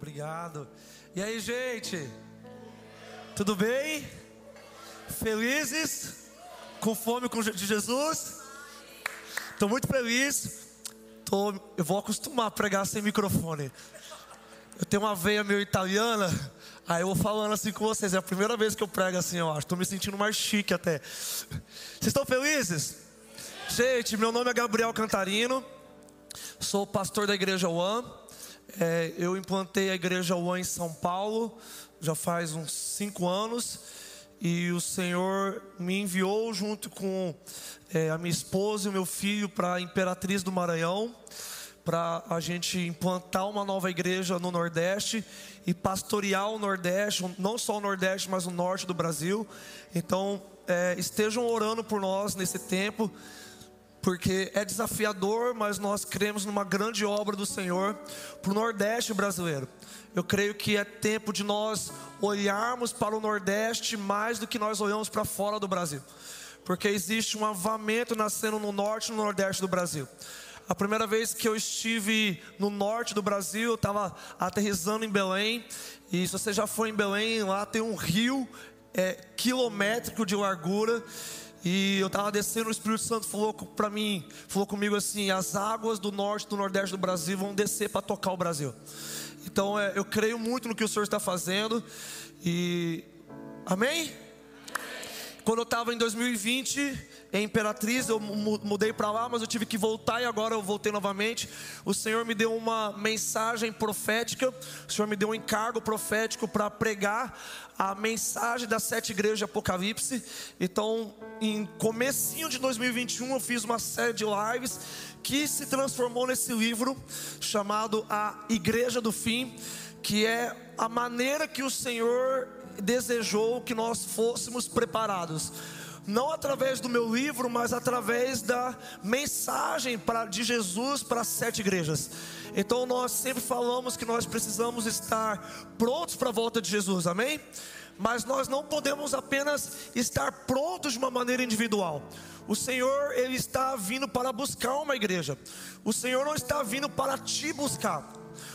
Obrigado. E aí, gente? Tudo bem? Felizes? Com fome de Jesus? Estou muito feliz. Tô, eu vou acostumar a pregar sem microfone. Eu tenho uma veia meio italiana, aí eu vou falando assim com vocês. É a primeira vez que eu prego assim, eu acho. Estou me sentindo mais chique até. Vocês estão felizes? Gente, meu nome é Gabriel Cantarino. Sou pastor da igreja One. É, eu implantei a igreja One em São Paulo já faz uns cinco anos e o Senhor me enviou junto com é, a minha esposa e o meu filho para Imperatriz do Maranhão para a gente implantar uma nova igreja no Nordeste e pastorear o Nordeste, não só o Nordeste, mas o Norte do Brasil. Então, é, estejam orando por nós nesse tempo porque é desafiador, mas nós cremos numa grande obra do Senhor para o Nordeste brasileiro. Eu creio que é tempo de nós olharmos para o Nordeste mais do que nós olhamos para fora do Brasil, porque existe um avamento nascendo no Norte e no Nordeste do Brasil. A primeira vez que eu estive no norte do Brasil, eu estava aterrizando em Belém. E se você já foi em Belém, lá tem um rio é, quilométrico de largura. E eu estava descendo, o Espírito Santo falou para mim, falou comigo assim: as águas do norte e do nordeste do Brasil vão descer para tocar o Brasil. Então é, eu creio muito no que o Senhor está fazendo. E amém? Quando eu estava em 2020 em Imperatriz, eu mudei para lá, mas eu tive que voltar e agora eu voltei novamente. O Senhor me deu uma mensagem profética, o Senhor me deu um encargo profético para pregar a mensagem das sete igrejas de Apocalipse. Então, em comecinho de 2021, eu fiz uma série de lives que se transformou nesse livro chamado A Igreja do Fim, que é a maneira que o Senhor desejou que nós fôssemos preparados não através do meu livro, mas através da mensagem pra, de Jesus para as sete igrejas. Então nós sempre falamos que nós precisamos estar prontos para a volta de Jesus, amém? Mas nós não podemos apenas estar prontos de uma maneira individual. O Senhor, Ele está vindo para buscar uma igreja. O Senhor não está vindo para te buscar.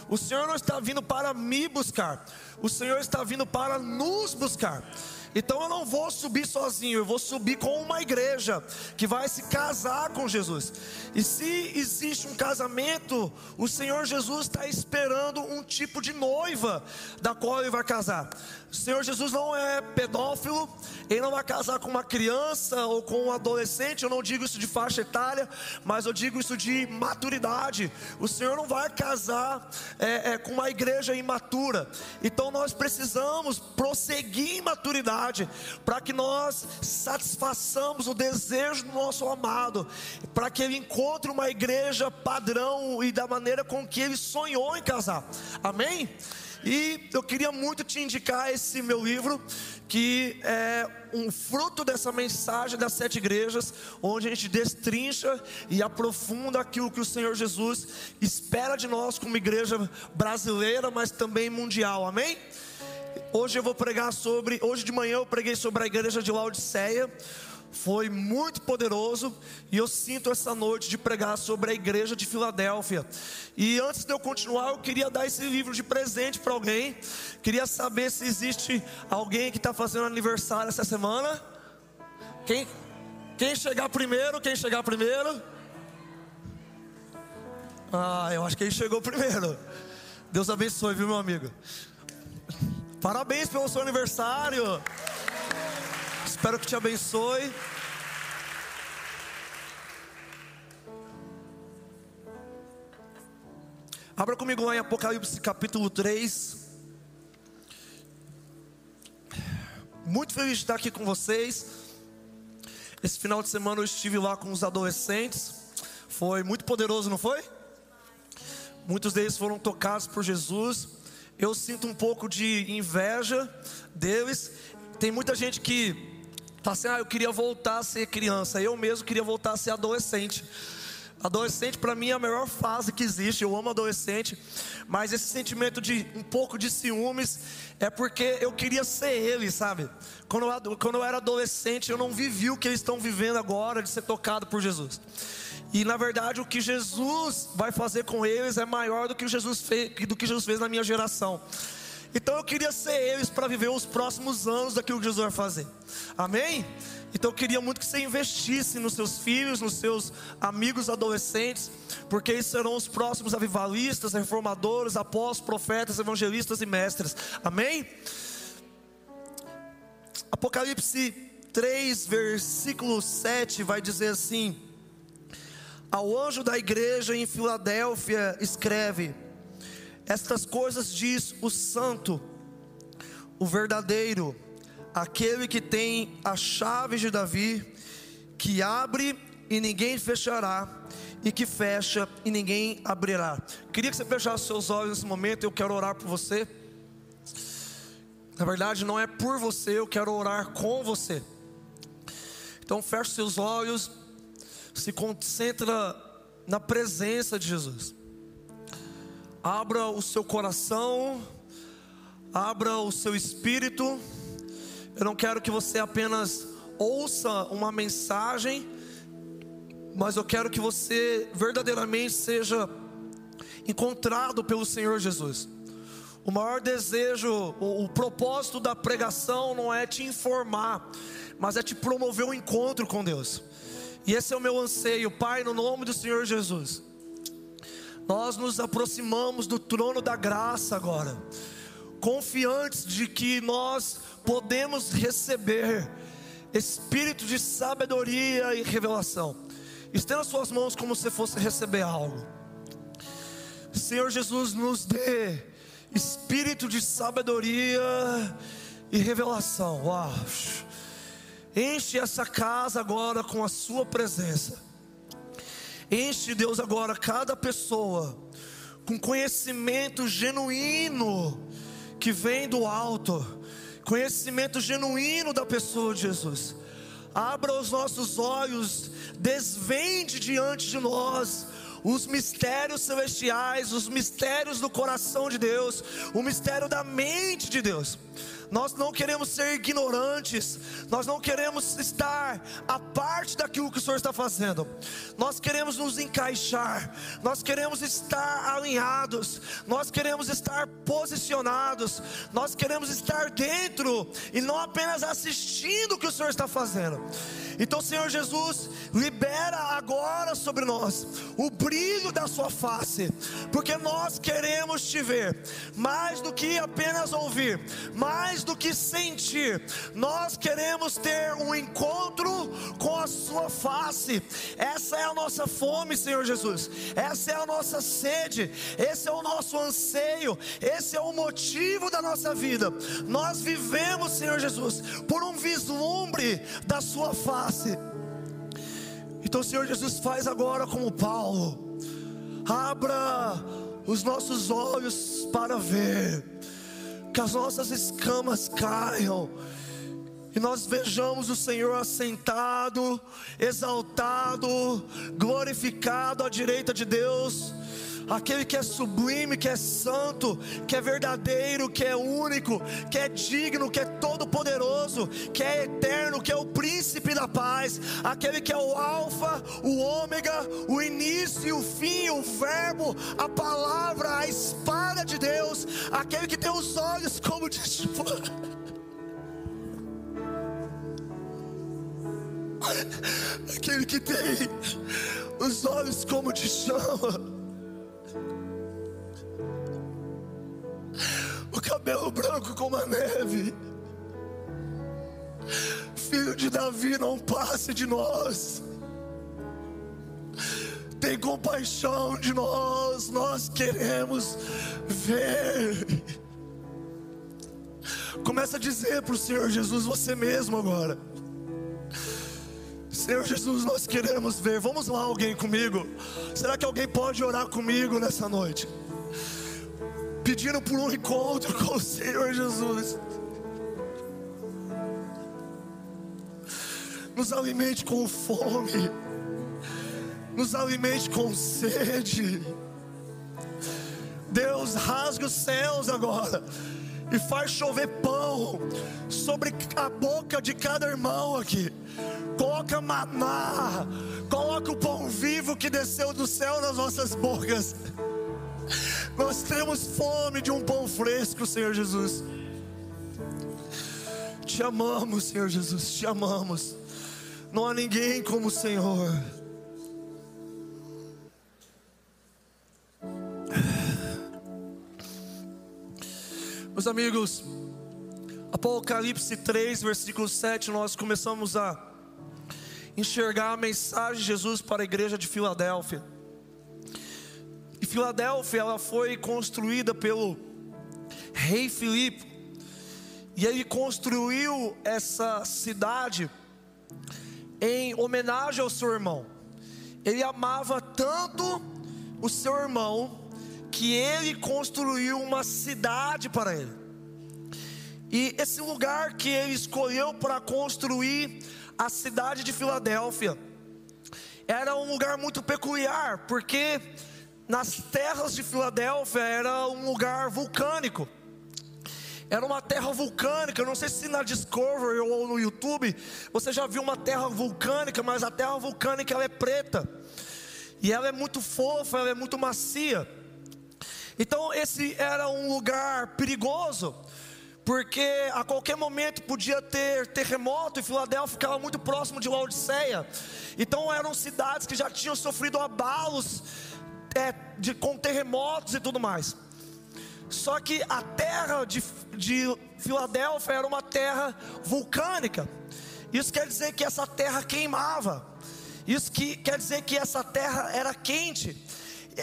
O Senhor não está vindo para me buscar. O Senhor está vindo para nos buscar. Então eu não vou subir sozinho, eu vou subir com uma igreja que vai se casar com Jesus. E se existe um casamento, o Senhor Jesus está esperando um tipo de noiva da qual ele vai casar. Senhor Jesus não é pedófilo, ele não vai casar com uma criança ou com um adolescente. Eu não digo isso de faixa etária, mas eu digo isso de maturidade. O Senhor não vai casar é, é, com uma igreja imatura. Então nós precisamos prosseguir em maturidade para que nós satisfaçamos o desejo do nosso amado, para que ele encontre uma igreja padrão e da maneira com que ele sonhou em casar. Amém? E eu queria muito te indicar esse meu livro, que é um fruto dessa mensagem das sete igrejas, onde a gente destrincha e aprofunda aquilo que o Senhor Jesus espera de nós como igreja brasileira, mas também mundial. Amém? Hoje eu vou pregar sobre, hoje de manhã eu preguei sobre a igreja de Laodiceia foi muito poderoso e eu sinto essa noite de pregar sobre a igreja de Filadélfia. E antes de eu continuar, eu queria dar esse livro de presente para alguém. Queria saber se existe alguém que está fazendo aniversário essa semana. Quem, quem chegar primeiro? Quem chegar primeiro? Ah, eu acho que ele chegou primeiro. Deus abençoe, viu, meu amigo? Parabéns pelo seu aniversário. Espero que te abençoe. Abra comigo lá em Apocalipse capítulo 3. Muito feliz de estar aqui com vocês. Esse final de semana eu estive lá com os adolescentes. Foi muito poderoso, não foi? Muitos deles foram tocados por Jesus. Eu sinto um pouco de inveja deles. Tem muita gente que Fala assim, ah, eu queria voltar a ser criança. Eu mesmo queria voltar a ser adolescente. Adolescente para mim é a melhor fase que existe. Eu amo adolescente, mas esse sentimento de um pouco de ciúmes é porque eu queria ser ele, sabe? Quando eu, quando eu era adolescente, eu não vivi o que eles estão vivendo agora de ser tocado por Jesus. E na verdade, o que Jesus vai fazer com eles é maior do que Jesus fez, do que Jesus fez na minha geração. Então eu queria ser eles para viver os próximos anos daquilo que Jesus vai fazer. Amém? Então eu queria muito que você investisse nos seus filhos, nos seus amigos adolescentes, porque eles serão os próximos avivalistas, reformadores, apóstolos, profetas, evangelistas e mestres. Amém? Apocalipse 3, versículo 7 vai dizer assim: Ao anjo da igreja em Filadélfia escreve: Estas coisas diz o santo, o verdadeiro, aquele que tem a chave de Davi, que abre e ninguém fechará, e que fecha e ninguém abrirá. Queria que você fechasse seus olhos nesse momento, eu quero orar por você. Na verdade, não é por você, eu quero orar com você. Então, feche seus olhos, se concentra na presença de Jesus. Abra o seu coração, abra o seu espírito. Eu não quero que você apenas ouça uma mensagem, mas eu quero que você verdadeiramente seja encontrado pelo Senhor Jesus. O maior desejo, o, o, propósito da pregação não é te informar, mas é te promover um encontro com Deus. E esse é o meu anseio, Pai, no nome do Senhor Jesus. Nós nos aproximamos do trono da graça agora, confiantes de que nós podemos receber espírito de sabedoria e revelação. Estenda suas mãos como se fosse receber algo. Senhor Jesus, nos dê espírito de sabedoria e revelação. Uau. Enche essa casa agora com a Sua presença. Enche, Deus, agora cada pessoa com conhecimento genuíno que vem do alto conhecimento genuíno da pessoa de Jesus. Abra os nossos olhos, desvende diante de nós os mistérios celestiais, os mistérios do coração de Deus, o mistério da mente de Deus. Nós não queremos ser ignorantes, nós não queremos estar a parte daquilo que o Senhor está fazendo. Nós queremos nos encaixar, nós queremos estar alinhados, nós queremos estar posicionados, nós queremos estar dentro e não apenas assistindo o que o Senhor está fazendo. Então, Senhor Jesus, libera agora sobre nós o brilho da Sua face, porque nós queremos te ver, mais do que apenas ouvir, mais do que sentir, nós queremos ter um encontro com a Sua face. Essa é a nossa fome, Senhor Jesus, essa é a nossa sede, esse é o nosso anseio, esse é o motivo da nossa vida. Nós vivemos, Senhor Jesus, por um vislumbre da Sua face. Então, Senhor Jesus, faz agora como Paulo, abra os nossos olhos para ver, que as nossas escamas caiam, e nós vejamos o Senhor assentado, exaltado, glorificado à direita de Deus aquele que é sublime, que é santo, que é verdadeiro, que é único, que é digno, que é todo-poderoso, que é eterno, que é o príncipe da paz, aquele que é o Alfa, o Ômega, o início o fim, o Verbo, a palavra, a espada de Deus, aquele que tem os olhos como de. Aquele que tem os olhos como de chama o cabelo branco como a neve. Filho de Davi, não passe de nós. Tem compaixão de nós, nós queremos ver. Começa a dizer para o Senhor Jesus, você mesmo agora. Senhor Jesus, nós queremos ver. Vamos lá, alguém comigo. Será que alguém pode orar comigo nessa noite? Pedindo por um encontro com o Senhor Jesus. Nos alimente com fome, nos alimente com sede. Deus rasga os céus agora e faz chover pão sobre a boca de cada irmão aqui. Coloca maná, coloca o pão vivo que desceu do céu nas nossas bocas. Nós temos fome de um pão fresco, Senhor Jesus. Te amamos, Senhor Jesus, te amamos. Não há ninguém como o Senhor. Meus amigos, Apocalipse 3, versículo 7, nós começamos a enxergar a mensagem de Jesus para a igreja de Filadélfia. E Filadélfia, ela foi construída pelo rei Filipe. E ele construiu essa cidade em homenagem ao seu irmão. Ele amava tanto o seu irmão que ele construiu uma cidade para ele. E esse lugar que ele escolheu para construir a cidade de Filadélfia era um lugar muito peculiar, porque nas terras de Filadélfia era um lugar vulcânico. Era uma terra vulcânica, eu não sei se na Discovery ou no YouTube você já viu uma terra vulcânica, mas a terra vulcânica ela é preta. E ela é muito fofa, ela é muito macia. Então esse era um lugar perigoso, porque a qualquer momento podia ter terremoto e Filadélfia ficava muito próximo de Laodiceia. Então eram cidades que já tinham sofrido abalos é, de, com terremotos e tudo mais. Só que a terra de, de Filadélfia era uma terra vulcânica. Isso quer dizer que essa terra queimava. Isso que quer dizer que essa terra era quente.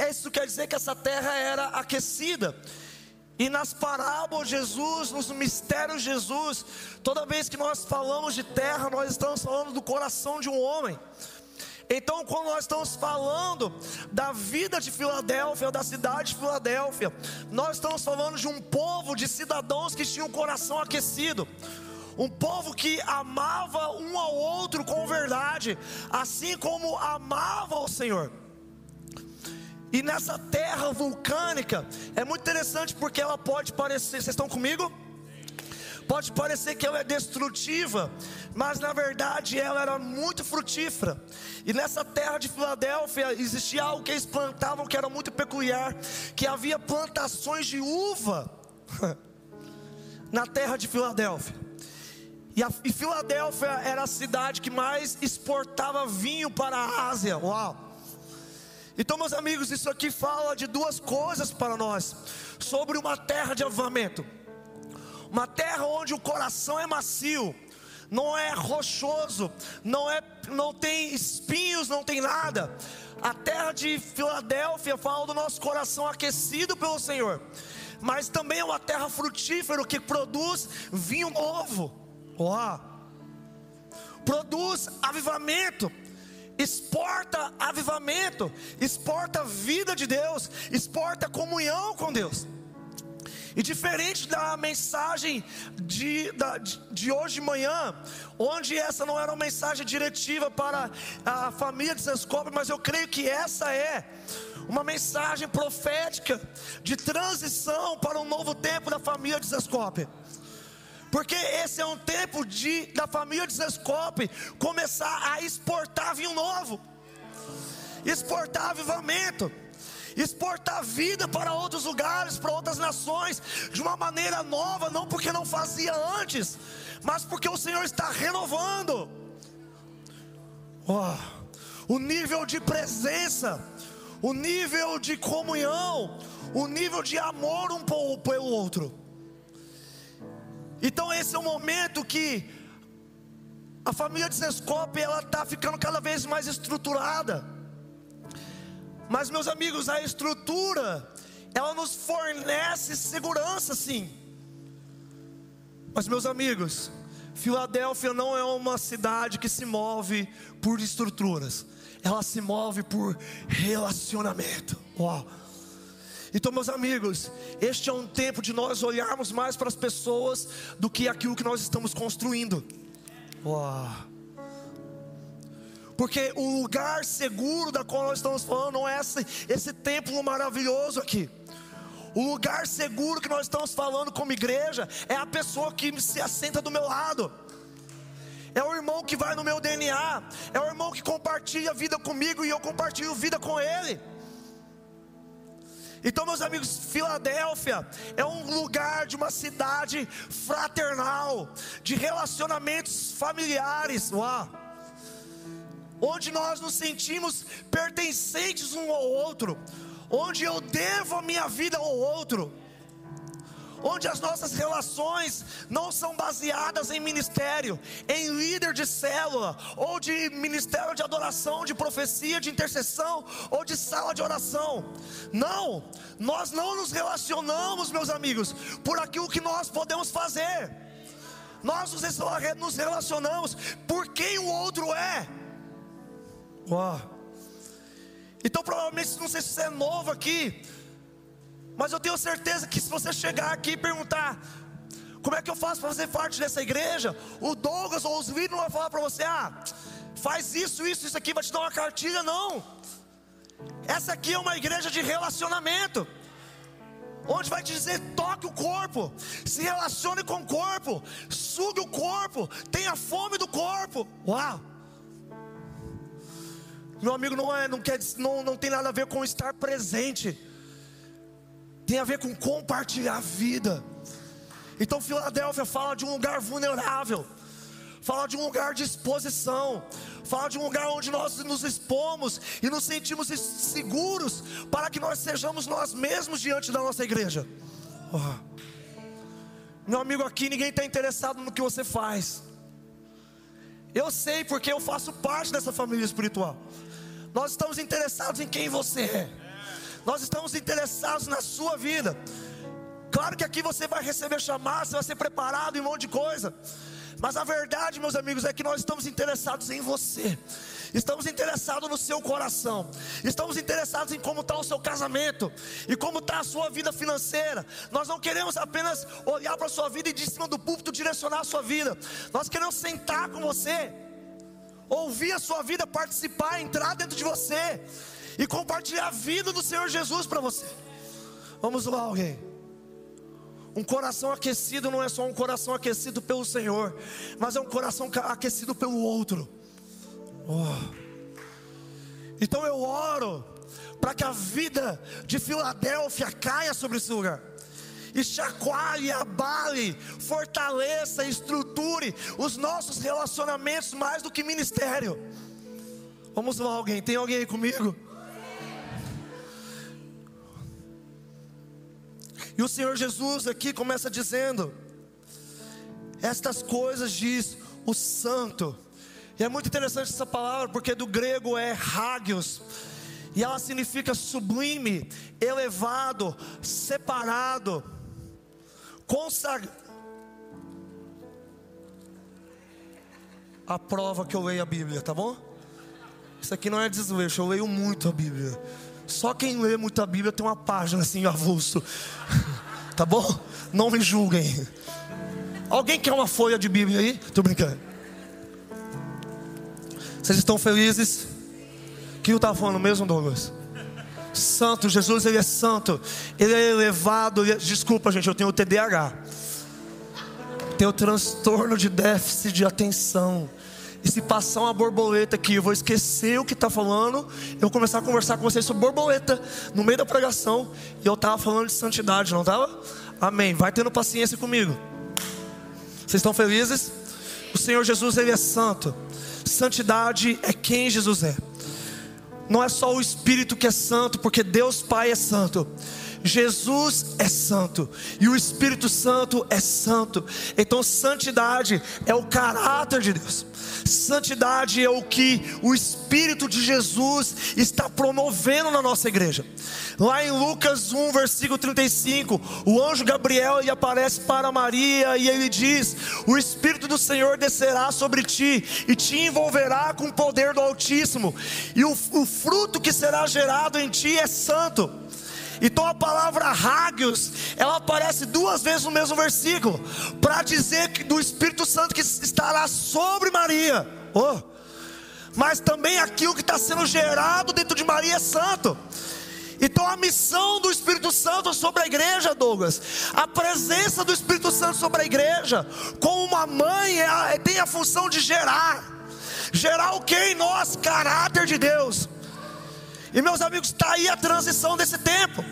Isso quer dizer que essa terra era aquecida. E nas parábolas de Jesus, nos mistérios Jesus, toda vez que nós falamos de terra, nós estamos falando do coração de um homem. Então, quando nós estamos falando da vida de Filadélfia, da cidade de Filadélfia, nós estamos falando de um povo de cidadãos que tinham o coração aquecido. Um povo que amava um ao outro com verdade, assim como amava o Senhor. E nessa terra vulcânica, é muito interessante porque ela pode parecer, vocês estão comigo? Pode parecer que ela é destrutiva, mas na verdade ela era muito frutífera. E nessa terra de Filadélfia existia algo que eles plantavam que era muito peculiar, que havia plantações de uva na terra de Filadélfia. E, a, e Filadélfia era a cidade que mais exportava vinho para a Ásia. Uau! Então, meus amigos, isso aqui fala de duas coisas para nós: sobre uma terra de avivamento, uma terra onde o coração é macio, não é rochoso, não é, não tem espinhos, não tem nada. A terra de Filadélfia fala do nosso coração aquecido pelo Senhor, mas também é uma terra frutífera que produz vinho novo. Uau! Produz avivamento exporta avivamento, exporta vida de Deus, exporta comunhão com Deus. E diferente da mensagem de, da, de hoje de manhã, onde essa não era uma mensagem diretiva para a família de Sescope, mas eu creio que essa é uma mensagem profética de transição para um novo tempo da família de Sescope. Porque esse é um tempo de da família de Zescope começar a exportar vinho novo, exportar avivamento, exportar vida para outros lugares, para outras nações, de uma maneira nova, não porque não fazia antes, mas porque o Senhor está renovando. Oh, o nível de presença, o nível de comunhão, o nível de amor um pelo outro. Então esse é o momento que a família de Sescope ela está ficando cada vez mais estruturada. Mas meus amigos, a estrutura ela nos fornece segurança, sim. Mas meus amigos, Filadélfia não é uma cidade que se move por estruturas, ela se move por relacionamento. Uau! Então, meus amigos, este é um tempo de nós olharmos mais para as pessoas do que aquilo que nós estamos construindo. Uau. Porque o lugar seguro da qual nós estamos falando não é esse, esse templo maravilhoso aqui. O lugar seguro que nós estamos falando como igreja é a pessoa que se assenta do meu lado. É o irmão que vai no meu DNA. É o irmão que compartilha a vida comigo e eu compartilho vida com ele. Então, meus amigos, Filadélfia é um lugar de uma cidade fraternal, de relacionamentos familiares. Uau! Onde nós nos sentimos pertencentes um ao outro, onde eu devo a minha vida ao outro, onde as nossas relações não são baseadas em ministério, em líder de célula, ou de ministério de adoração, de profecia, de intercessão, ou de sala de oração. Não, nós não nos relacionamos, meus amigos, por aquilo que nós podemos fazer. Nós nos relacionamos por quem o outro é. Uau. Então, provavelmente, não sei se você é novo aqui, mas eu tenho certeza que se você chegar aqui e perguntar, como é que eu faço para fazer parte dessa igreja? O Douglas ou os líderes não vão falar para você, ah, faz isso, isso, isso aqui, vai te dar uma cartilha, não. Essa aqui é uma igreja de relacionamento. Onde vai te dizer, toque o corpo, se relacione com o corpo, sugue o corpo, tenha fome do corpo. Uau! Meu amigo, não, é, não, quer, não, não tem nada a ver com estar presente, tem a ver com compartilhar a vida. Então, Filadélfia fala de um lugar vulnerável, fala de um lugar de exposição, fala de um lugar onde nós nos expomos e nos sentimos seguros para que nós sejamos nós mesmos diante da nossa igreja. Oh. Meu amigo, aqui ninguém está interessado no que você faz. Eu sei porque eu faço parte dessa família espiritual. Nós estamos interessados em quem você é. Nós estamos interessados na sua vida. Claro que aqui você vai receber chamadas, você vai ser preparado em um monte de coisa. Mas a verdade, meus amigos, é que nós estamos interessados em você. Estamos interessados no seu coração. Estamos interessados em como está o seu casamento e como está a sua vida financeira. Nós não queremos apenas olhar para a sua vida e de cima do púlpito direcionar a sua vida. Nós queremos sentar com você ouvir a sua vida, participar, entrar dentro de você e compartilhar a vida do Senhor Jesus para você. Vamos lá, alguém. Um coração aquecido não é só um coração aquecido pelo Senhor, mas é um coração aquecido pelo outro. Oh. Então eu oro para que a vida de Filadélfia caia sobre esse lugar e chacoalhe, abale, fortaleça, estruture os nossos relacionamentos mais do que ministério. Vamos lá, alguém? Tem alguém aí comigo? E o Senhor Jesus aqui começa dizendo: Estas coisas diz o Santo. E é muito interessante essa palavra, porque do grego é hagios, e ela significa sublime, elevado, separado consagra. A prova que eu leio a Bíblia, tá bom? Isso aqui não é desleixo, eu leio muito a Bíblia. Só quem lê muito a Bíblia tem uma página assim avulso. tá bom? Não me julguem. Alguém quer uma folha de Bíblia aí? Tô brincando. Vocês estão felizes? O que eu estava falando mesmo, Douglas? Santo, Jesus ele é santo, ele é elevado. Ele é... Desculpa, gente, eu tenho o TDAH, tenho transtorno de déficit de atenção. E se passar uma borboleta aqui, eu vou esquecer o que está falando, eu vou começar a conversar com vocês sobre borboleta no meio da pregação, e eu estava falando de santidade, não estava? Amém. Vai tendo paciência comigo. Vocês estão felizes? O Senhor Jesus, Ele é santo. Santidade é quem Jesus é não é só o Espírito que é santo, porque Deus Pai é santo. Jesus é santo e o Espírito Santo é santo. Então, santidade é o caráter de Deus. Santidade é o que o Espírito de Jesus está promovendo na nossa igreja. Lá em Lucas 1, versículo 35, o anjo Gabriel ele aparece para Maria e ele diz: O Espírito do Senhor descerá sobre ti e te envolverá com o poder do Altíssimo, e o, o fruto que será gerado em ti é santo. Então a palavra hagios, ela aparece duas vezes no mesmo versículo, para dizer que do Espírito Santo que estará sobre Maria. Oh, mas também aquilo que está sendo gerado dentro de Maria é santo. Então a missão do Espírito Santo sobre a igreja, Douglas, a presença do Espírito Santo sobre a igreja, como uma mãe, é, tem a função de gerar. Gerar o que em nós? Caráter de Deus. E meus amigos, está aí a transição desse tempo.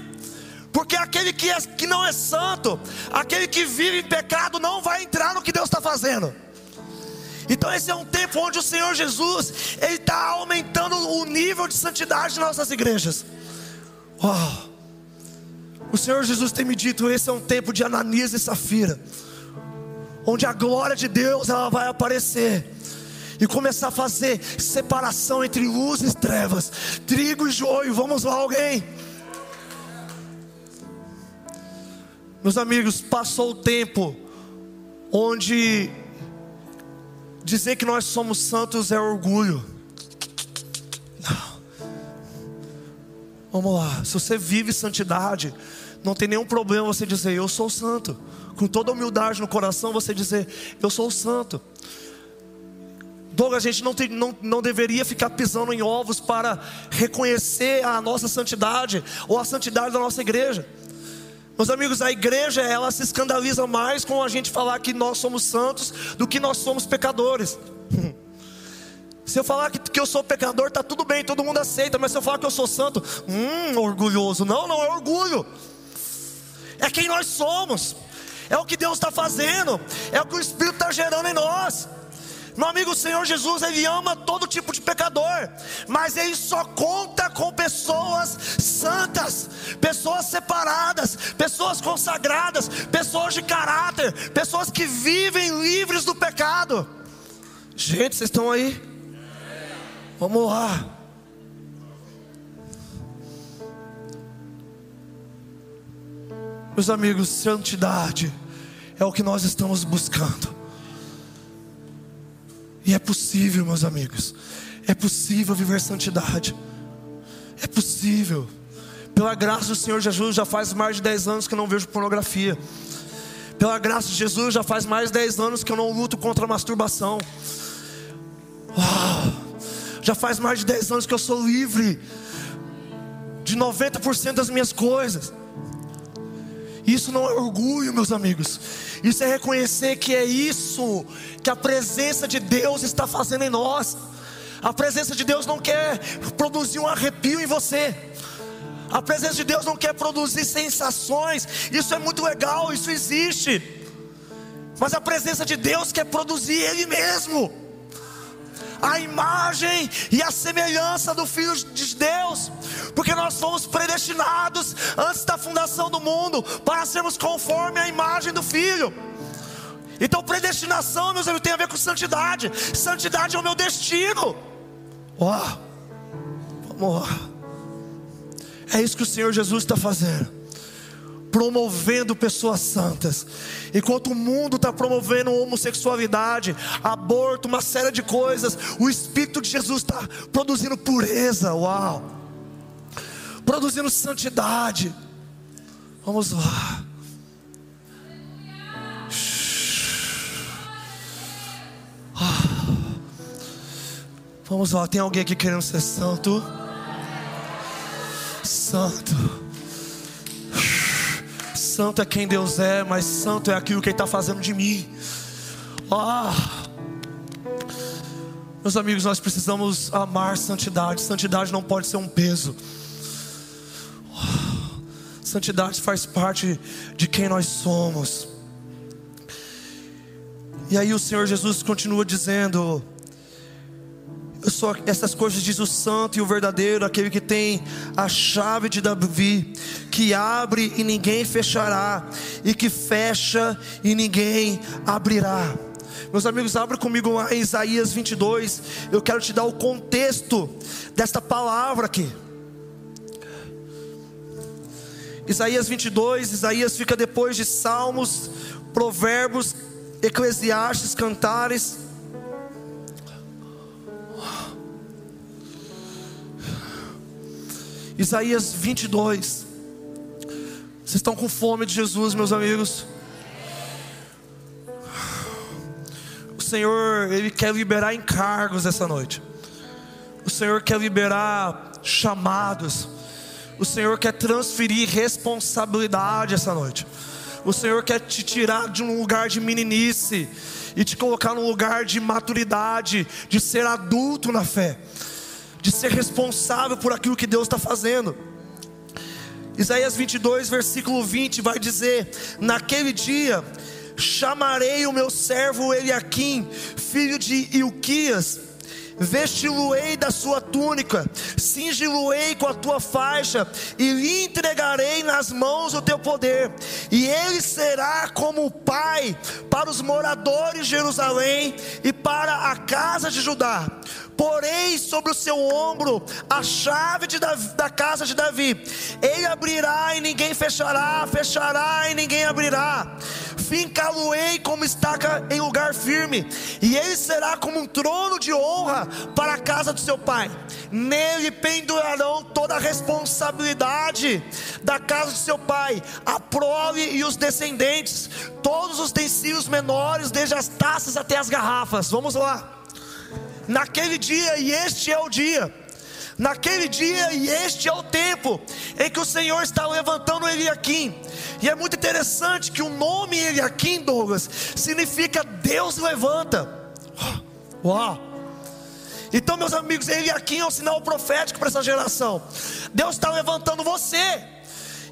Porque aquele que, é, que não é santo, aquele que vive em pecado, não vai entrar no que Deus está fazendo. Então esse é um tempo onde o Senhor Jesus ele está aumentando o nível de santidade de nossas igrejas. Oh, o Senhor Jesus tem me dito: esse é um tempo de Ananias e Safira, onde a glória de Deus ela vai aparecer e começar a fazer separação entre luz e trevas, trigo e joio. Vamos lá, alguém. Meus amigos, passou o tempo onde dizer que nós somos santos é orgulho. Vamos lá, se você vive santidade, não tem nenhum problema você dizer eu sou santo. Com toda humildade no coração, você dizer eu sou santo. Douglas, a gente não, tem, não, não deveria ficar pisando em ovos para reconhecer a nossa santidade ou a santidade da nossa igreja. Meus amigos, a igreja ela se escandaliza mais com a gente falar que nós somos santos do que nós somos pecadores. Se eu falar que, que eu sou pecador, tá tudo bem, todo mundo aceita. Mas se eu falar que eu sou santo, hum, orgulhoso. Não, não é orgulho. É quem nós somos. É o que Deus está fazendo. É o que o Espírito está gerando em nós. Meu amigo, o Senhor Jesus, Ele ama todo tipo de pecador, mas Ele só conta com pessoas santas, pessoas separadas, pessoas consagradas, pessoas de caráter, pessoas que vivem livres do pecado. Gente, vocês estão aí? Vamos lá. Meus amigos, santidade é o que nós estamos buscando. E é possível, meus amigos. É possível viver santidade. É possível. Pela graça do Senhor Jesus, já faz mais de 10 anos que eu não vejo pornografia. Pela graça de Jesus, já faz mais de 10 anos que eu não luto contra a masturbação. Uau! Já faz mais de 10 anos que eu sou livre de 90% das minhas coisas. Isso não é orgulho, meus amigos. Isso é reconhecer que é isso que a presença de Deus está fazendo em nós. A presença de Deus não quer produzir um arrepio em você. A presença de Deus não quer produzir sensações. Isso é muito legal, isso existe. Mas a presença de Deus quer produzir Ele mesmo a imagem e a semelhança do Filho de Deus, porque nós fomos predestinados antes da fundação do mundo para sermos conforme a imagem do Filho. Então, predestinação, meus amigos, tem a ver com santidade. Santidade é o meu destino. Ó, oh, vamos lá. É isso que o Senhor Jesus está fazendo promovendo pessoas santas. Enquanto o mundo está promovendo homossexualidade, aborto, uma série de coisas, o Espírito de Jesus está produzindo pureza, uau, produzindo santidade. Vamos lá. Vamos lá, tem alguém aqui querendo ser santo? Santo. Santo é quem Deus é, mas santo é aquilo que Ele está fazendo de mim. Ah, meus amigos, nós precisamos amar santidade. Santidade não pode ser um peso. Santidade faz parte de quem nós somos. E aí o Senhor Jesus continua dizendo: eu sou essas coisas diz o santo e o verdadeiro, aquele que tem a chave de Davi, que abre e ninguém fechará, e que fecha e ninguém abrirá. Meus amigos, abra comigo lá em Isaías 22. Eu quero te dar o contexto desta palavra aqui. Isaías 22, Isaías fica depois de Salmos, Provérbios, Eclesiastes, Cantares. Isaías 22. Vocês estão com fome de Jesus, meus amigos? O Senhor, Ele quer liberar encargos essa noite. O Senhor quer liberar chamados. O Senhor quer transferir responsabilidade essa noite. O Senhor quer te tirar de um lugar de meninice e te colocar num lugar de maturidade, de ser adulto na fé, de ser responsável por aquilo que Deus está fazendo. Isaías 22, versículo 20 vai dizer: Naquele dia chamarei o meu servo Eliaquim, filho de Ilquias, vesti-lo-ei da sua túnica, cingi-lo-ei com a tua faixa, e lhe entregarei nas mãos o teu poder, e ele será como pai para os moradores de Jerusalém e para a casa de Judá. Porei sobre o seu ombro a chave Davi, da casa de Davi. Ele abrirá e ninguém fechará, fechará e ninguém abrirá fincá-lo-ei como estaca em lugar firme, e ele será como um trono de honra para a casa do seu pai. Nele pendurarão toda a responsabilidade da casa de seu pai, a prole e os descendentes, todos os utensílios menores, desde as taças até as garrafas. Vamos lá. Naquele dia, e este é o dia, naquele dia, e este é o tempo em que o Senhor está levantando Eliakim e é muito interessante que o nome Eliakim, Douglas, significa Deus levanta. Uau! Então, meus amigos, Eliakim é um sinal profético para essa geração. Deus está levantando você.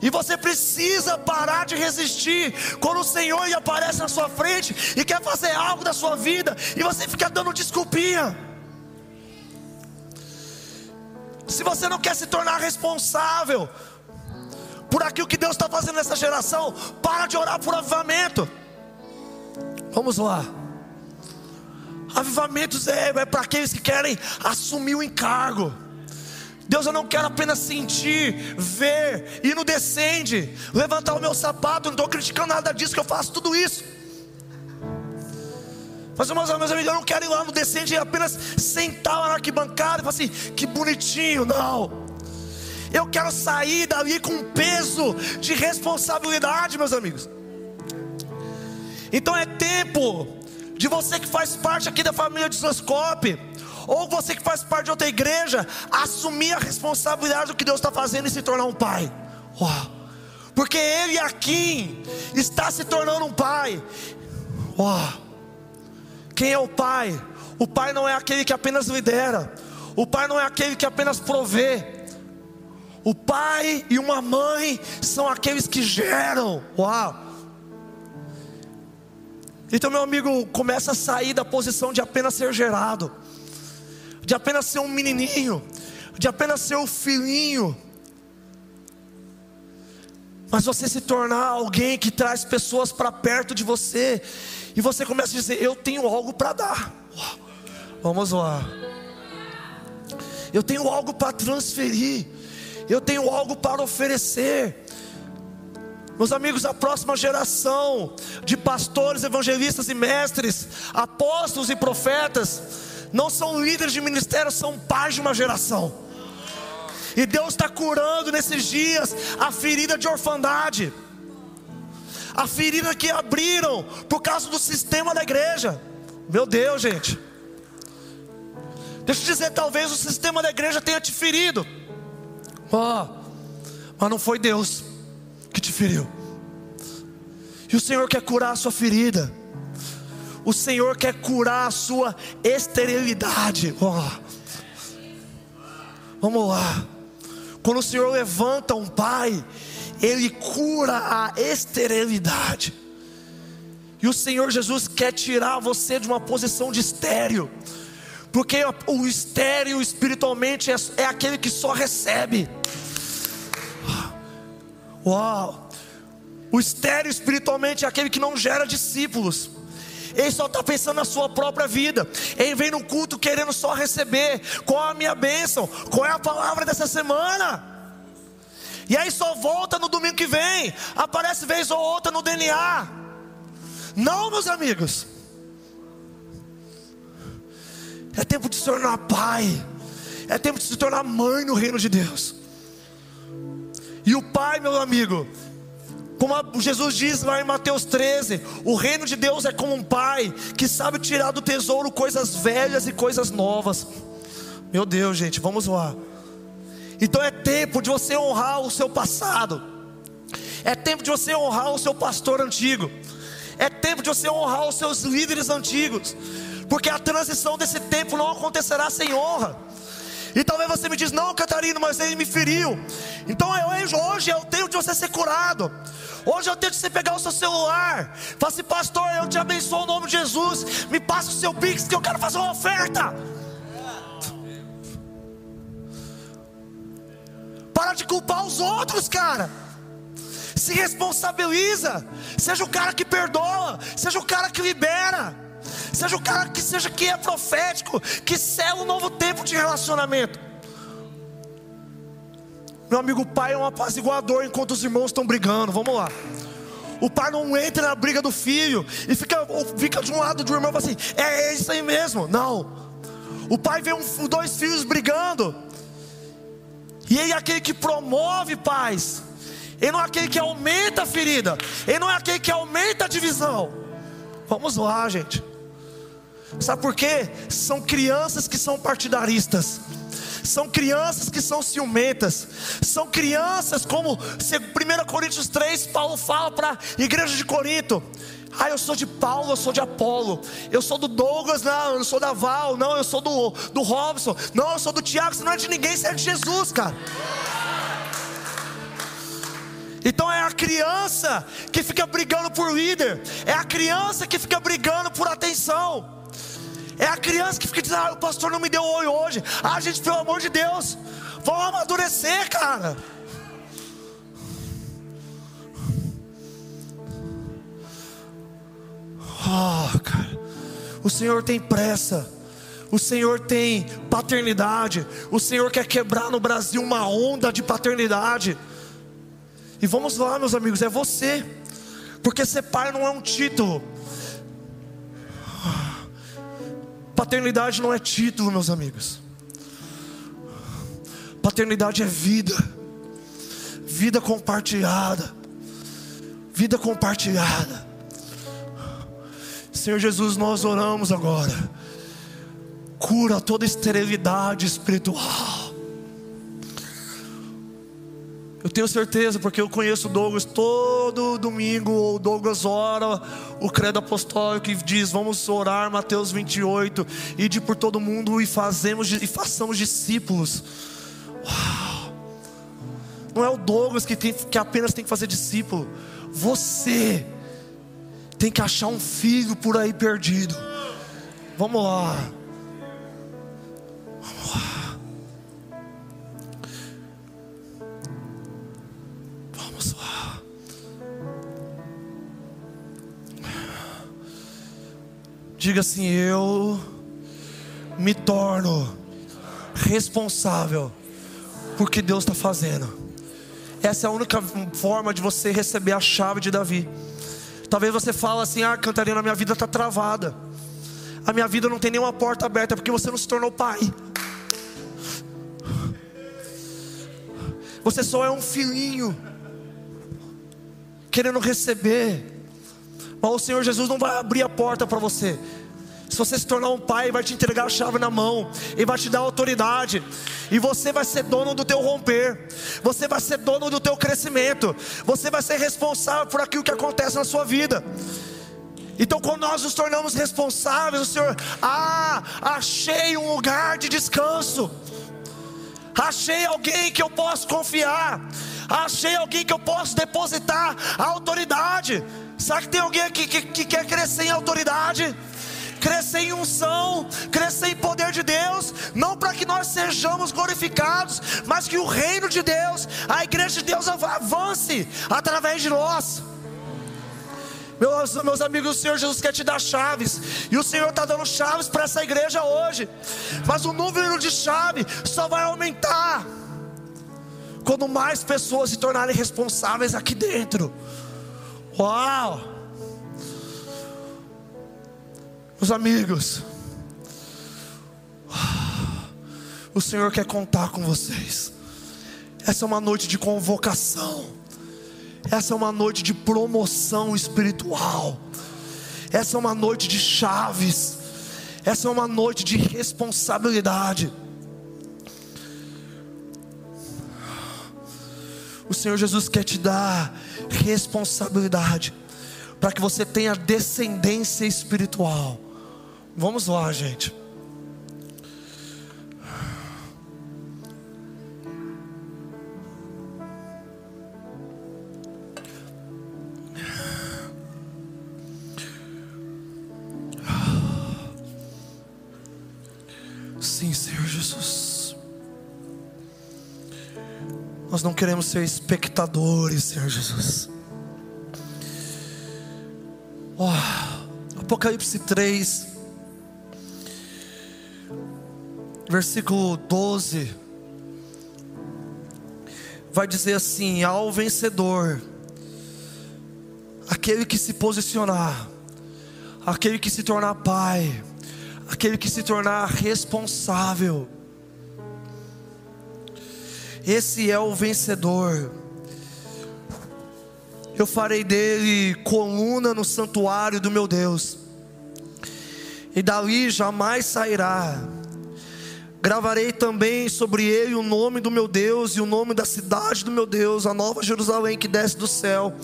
E você precisa parar de resistir quando o Senhor aparece na sua frente e quer fazer algo da sua vida e você fica dando desculpinha. Se você não quer se tornar responsável por aquilo que Deus está fazendo nessa geração, para de orar por avivamento. Vamos lá. Avivamentos é, é para aqueles que querem assumir o encargo. Deus, eu não quero apenas sentir, ver, ir no descende, levantar o meu sapato, não estou criticando nada disso, que eu faço tudo isso. Mas, meus amigos, eu não quero ir lá no descende e apenas sentar lá na arquibancada e falar assim, que bonitinho, não. Eu quero sair dali com peso de responsabilidade, meus amigos. Então é tempo de você que faz parte aqui da família de Soscope, ou você que faz parte de outra igreja, assumir a responsabilidade do que Deus está fazendo e se tornar um pai. Uau. Porque ele aqui está se tornando um pai. Uau. Quem é o pai? O pai não é aquele que apenas lidera. O pai não é aquele que apenas provê. O pai e uma mãe são aqueles que geram. Uau! Então, meu amigo, começa a sair da posição de apenas ser gerado, de apenas ser um menininho, de apenas ser o um filhinho. Mas você se tornar alguém que traz pessoas para perto de você, e você começa a dizer: Eu tenho algo para dar. Vamos lá. Eu tenho algo para transferir eu tenho algo para oferecer. Meus amigos, a próxima geração de pastores, evangelistas e mestres, apóstolos e profetas, não são líderes de ministério, são pais de uma geração. E Deus está curando nesses dias a ferida de orfandade, a ferida que abriram por causa do sistema da igreja. Meu Deus, gente. Deixa eu dizer, talvez o sistema da igreja tenha te ferido. Oh, mas não foi Deus que te feriu. E o Senhor quer curar a sua ferida. O Senhor quer curar a sua esterilidade. Oh. Vamos lá. Quando o Senhor levanta um pai, ele cura a esterilidade. E o Senhor Jesus quer tirar você de uma posição de estéreo. Porque o estéreo espiritualmente é, é aquele que só recebe. Uau! O estéreo espiritualmente é aquele que não gera discípulos. Ele só está pensando na sua própria vida. Ele vem no culto querendo só receber. Qual a minha bênção? Qual é a palavra dessa semana? E aí só volta no domingo que vem. Aparece vez ou outra no DNA. Não, meus amigos. É tempo de se tornar pai. É tempo de se tornar mãe no reino de Deus. E o Pai, meu amigo, como Jesus diz lá em Mateus 13: o reino de Deus é como um pai que sabe tirar do tesouro coisas velhas e coisas novas. Meu Deus, gente, vamos lá. Então é tempo de você honrar o seu passado. É tempo de você honrar o seu pastor antigo. É tempo de você honrar os seus líderes antigos. Porque a transição desse tempo não acontecerá sem honra. E talvez você me diz, não, Catarina, mas ele me feriu. Então hoje eu tenho de você ser curado. Hoje eu tenho de você pegar o seu celular. Fala assim, pastor, eu te abençoo o nome de Jesus. Me passa o seu Pix que eu quero fazer uma oferta. Para de culpar os outros, cara. Se responsabiliza. Seja o cara que perdoa. Seja o cara que libera. Seja o cara que seja que é profético, que sela um novo tempo de relacionamento. Meu amigo, o pai é um apaziguador enquanto os irmãos estão brigando. Vamos lá. O pai não entra na briga do filho e fica, fica de um lado do irmão e fala assim: é isso aí mesmo. Não. O pai vê um, dois filhos brigando. E ele é aquele que promove paz. Ele não é aquele que aumenta a ferida. Ele não é aquele que aumenta a divisão. Vamos lá, gente. Sabe por quê? São crianças que são partidaristas. São crianças que são ciumentas. São crianças, como 1 Coríntios 3, Paulo fala para a igreja de Corinto. Ah, eu sou de Paulo, eu sou de Apolo. Eu sou do Douglas, não, eu sou da Val, não, eu sou do, do Robson. Não, eu sou do Tiago, você não é de ninguém, você é de Jesus, cara. Então é a criança que fica brigando por líder, é a criança que fica brigando por atenção. É a criança que fica dizendo: ah, o pastor não me deu oi hoje. Ah, gente, pelo amor de Deus, vamos amadurecer, cara. Oh, cara. O Senhor tem pressa. O Senhor tem paternidade. O Senhor quer quebrar no Brasil uma onda de paternidade. E vamos lá, meus amigos, é você. Porque ser pai não é um título. Paternidade não é título, meus amigos. Paternidade é vida. Vida compartilhada. Vida compartilhada. Senhor Jesus, nós oramos agora. Cura toda esterilidade espiritual. Eu tenho certeza, porque eu conheço Douglas todo domingo, o Douglas ora o credo apostólico que diz: Vamos orar, Mateus 28, ide por todo mundo e, fazemos, e façamos discípulos. Uau. Não é o Douglas que, tem, que apenas tem que fazer discípulo, você tem que achar um filho por aí perdido. Vamos lá. Vamos lá. Vamos lá. Diga assim: Eu me torno responsável por que Deus está fazendo. Essa é a única forma de você receber a chave de Davi. Talvez você fale assim: Ah, Cantarina, minha vida está travada. A minha vida não tem nenhuma porta aberta porque você não se tornou pai. Você só é um filhinho querendo receber. Mas o Senhor Jesus não vai abrir a porta para você. Se você se tornar um pai, Ele vai te entregar a chave na mão, Ele vai te dar autoridade, e você vai ser dono do teu romper, você vai ser dono do teu crescimento, você vai ser responsável por aquilo que acontece na sua vida. Então, quando nós nos tornamos responsáveis, o Senhor, ah, achei um lugar de descanso, achei alguém que eu posso confiar, achei alguém que eu posso depositar a autoridade. Sabe que tem alguém aqui que, que quer crescer em autoridade? Crescer em unção, crescer em poder de Deus, não para que nós sejamos glorificados, mas que o reino de Deus, a igreja de Deus avance através de nós. Meus, meus amigos, o Senhor Jesus quer te dar chaves, e o Senhor está dando chaves para essa igreja hoje, mas o número de chaves só vai aumentar quando mais pessoas se tornarem responsáveis aqui dentro. Uau! os amigos. O Senhor quer contar com vocês. Essa é uma noite de convocação. Essa é uma noite de promoção espiritual. Essa é uma noite de chaves. Essa é uma noite de responsabilidade. O Senhor Jesus quer te dar responsabilidade para que você tenha descendência espiritual. Vamos lá, gente. Sim, Senhor Jesus. Nós não queremos ser espectadores, Senhor Jesus. Oh, Apocalipse 3, versículo 12, vai dizer assim: Ao vencedor, aquele que se posicionar, aquele que se tornar pai, aquele que se tornar responsável, esse é o vencedor. Eu farei dele coluna no santuário do meu Deus, e dali jamais sairá. Gravarei também sobre ele o nome do meu Deus e o nome da cidade do meu Deus, a nova Jerusalém que desce do céu,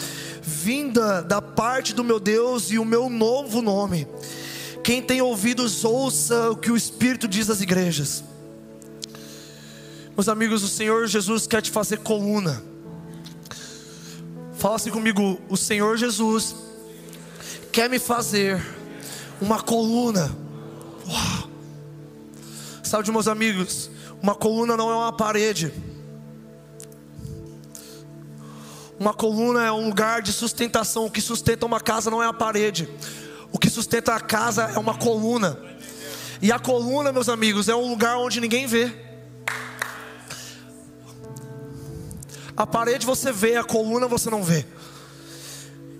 vinda da parte do meu Deus e o meu novo nome. Quem tem ouvidos, ouça o que o Espírito diz às igrejas. Meus amigos, o Senhor Jesus quer te fazer coluna. Fala assim comigo: o Senhor Jesus quer me fazer uma coluna. Uau. Sabe, meus amigos, uma coluna não é uma parede. Uma coluna é um lugar de sustentação. O que sustenta uma casa não é a parede. O que sustenta a casa é uma coluna. E a coluna, meus amigos, é um lugar onde ninguém vê. A parede você vê, a coluna você não vê.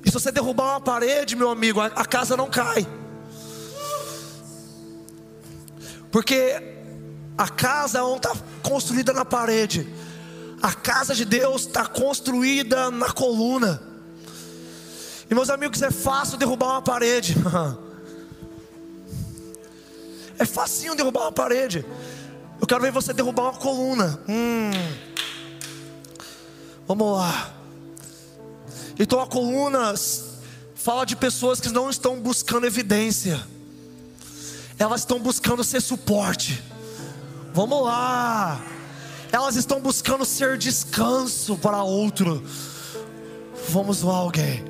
E se você derrubar uma parede, meu amigo, a, casa não cai. Porque a casa não está construída na parede. A casa de Deus está construída na coluna. E meus amigos, é fácil derrubar uma parede. é facinho derrubar uma parede. Eu quero ver você derrubar uma coluna. Hum. Vamos lá. Então a coluna fala de pessoas que não estão buscando evidência. Elas estão buscando ser suporte. Vamos lá. Elas estão buscando ser descanso para outro. Vamos lá, alguém.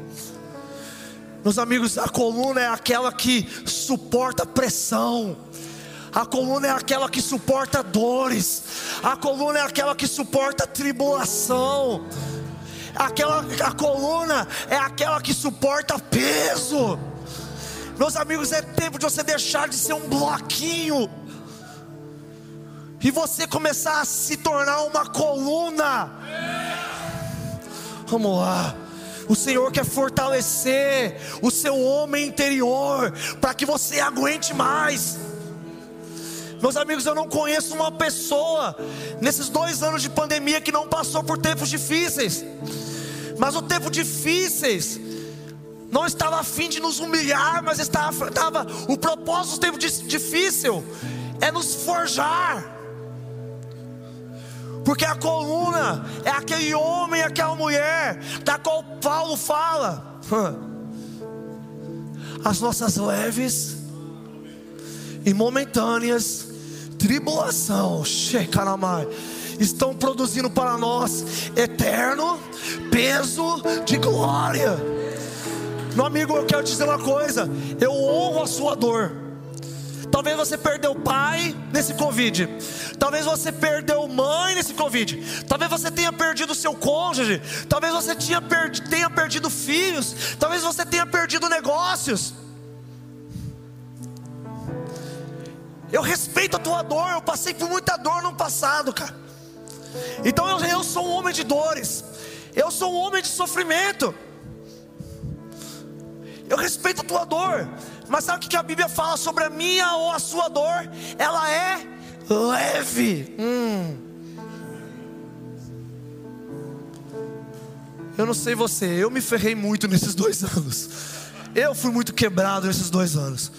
Meus amigos, a coluna é aquela que suporta pressão. A coluna é aquela que suporta dores. A coluna é aquela que suporta tribulação. Aquela, a coluna é aquela que suporta peso. Meus amigos, é tempo de você deixar de ser um bloquinho e você começar a se tornar uma coluna. Vamos lá. O Senhor quer fortalecer o seu homem interior para que você aguente mais. Meus amigos, eu não conheço uma pessoa nesses dois anos de pandemia que não passou por tempos difíceis. Mas o tempo difíceis não estava a fim de nos humilhar, mas estava, estava o propósito do tempo difícil é nos forjar. Porque a coluna é aquele homem, aquela mulher, da qual Paulo fala. As nossas leves e momentâneas tribulação, Shekanamai, estão produzindo para nós eterno peso de glória. Meu amigo, eu quero dizer uma coisa: eu honro a sua dor. Talvez você perdeu pai nesse Covid. Talvez você perdeu mãe nesse Covid. Talvez você tenha perdido seu cônjuge. Talvez você tenha, tenha perdido filhos. Talvez você tenha perdido negócios. Eu respeito a tua dor. Eu passei por muita dor no passado, cara. Então eu, eu sou um homem de dores. Eu sou um homem de sofrimento. Eu respeito a tua dor. Mas sabe o que a Bíblia fala sobre a minha ou a sua dor? Ela é leve. Hum. Eu não sei você, eu me ferrei muito nesses dois anos. Eu fui muito quebrado nesses dois anos.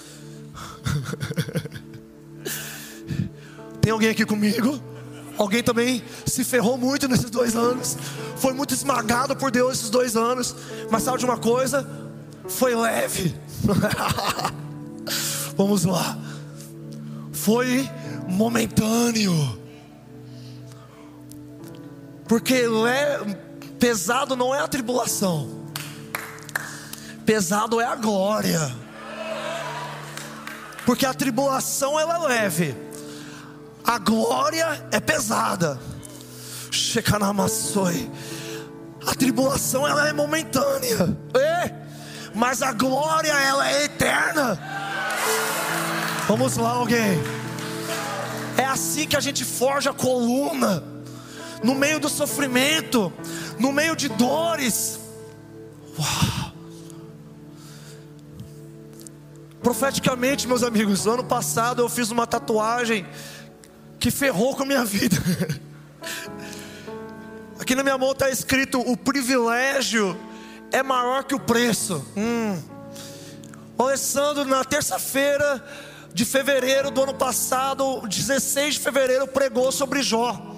Tem alguém aqui comigo? Alguém também se ferrou muito nesses dois anos, foi muito esmagado por Deus esses dois anos, mas sabe de uma coisa? Foi leve. Vamos lá, foi momentâneo, porque pesado não é a tribulação, pesado é a glória, porque a tribulação ela é leve. A glória é pesada. A tribulação ela é momentânea, é, mas a glória ela é eterna. Vamos lá, alguém. É assim que a gente forja a coluna, no meio do sofrimento, no meio de dores. Uau. Profeticamente, meus amigos, ano passado eu fiz uma tatuagem que ferrou com a minha vida. Aqui na minha mão está escrito: o privilégio é maior que o preço. Hum. Alessandro, na terça-feira de fevereiro do ano passado, 16 de fevereiro, pregou sobre Jó.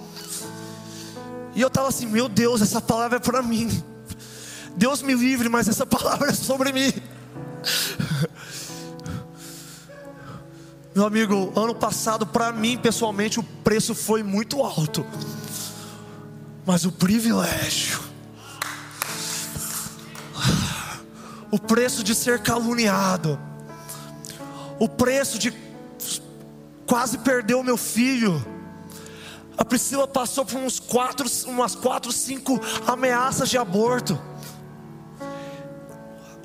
E eu estava assim: meu Deus, essa palavra é para mim. Deus me livre, mas essa palavra é sobre mim. Meu amigo, ano passado, para mim pessoalmente, o preço foi muito alto, mas o privilégio, o preço de ser caluniado, o preço de quase perder o meu filho. A Priscila passou por uns quatro, umas quatro, cinco ameaças de aborto.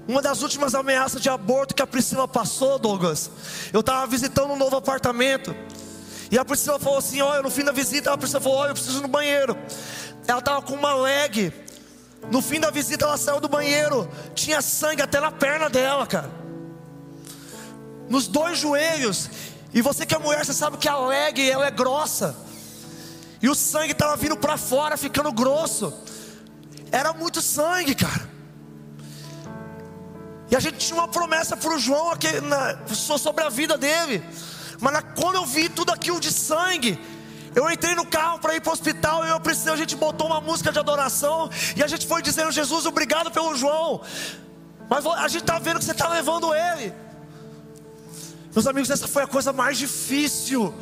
Uma das últimas ameaças de aborto que a Priscila passou, Douglas. Eu estava visitando um novo apartamento. E a Priscila falou assim: Olha, no fim da visita, a Priscila falou: Olha, eu preciso ir no banheiro. Ela estava com uma leg. No fim da visita, ela saiu do banheiro. Tinha sangue até na perna dela, cara. Nos dois joelhos. E você que é mulher, você sabe que a leg ela é grossa. E o sangue estava vindo para fora, ficando grosso. Era muito sangue, cara. E a gente tinha uma promessa para o João aqui, na, sobre a vida dele. Mas na, quando eu vi tudo aquilo de sangue, eu entrei no carro para ir para o hospital e eu precisei, a gente botou uma música de adoração e a gente foi dizendo, Jesus, obrigado pelo João. Mas a gente está vendo que você está levando ele. Meus amigos, essa foi a coisa mais difícil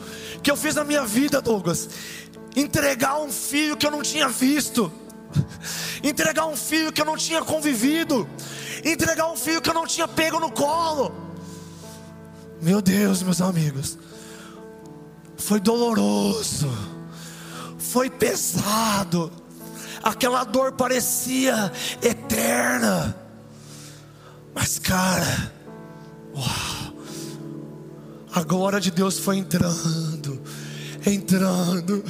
que eu fiz na minha vida, Douglas. Entregar um filho que eu não tinha visto. Entregar um filho que eu não tinha convivido entregar um filho que eu não tinha pego no colo. Meu Deus, meus amigos, foi doloroso, foi pesado, aquela dor parecia eterna, mas cara, uau, a glória de Deus foi entrando, entrando,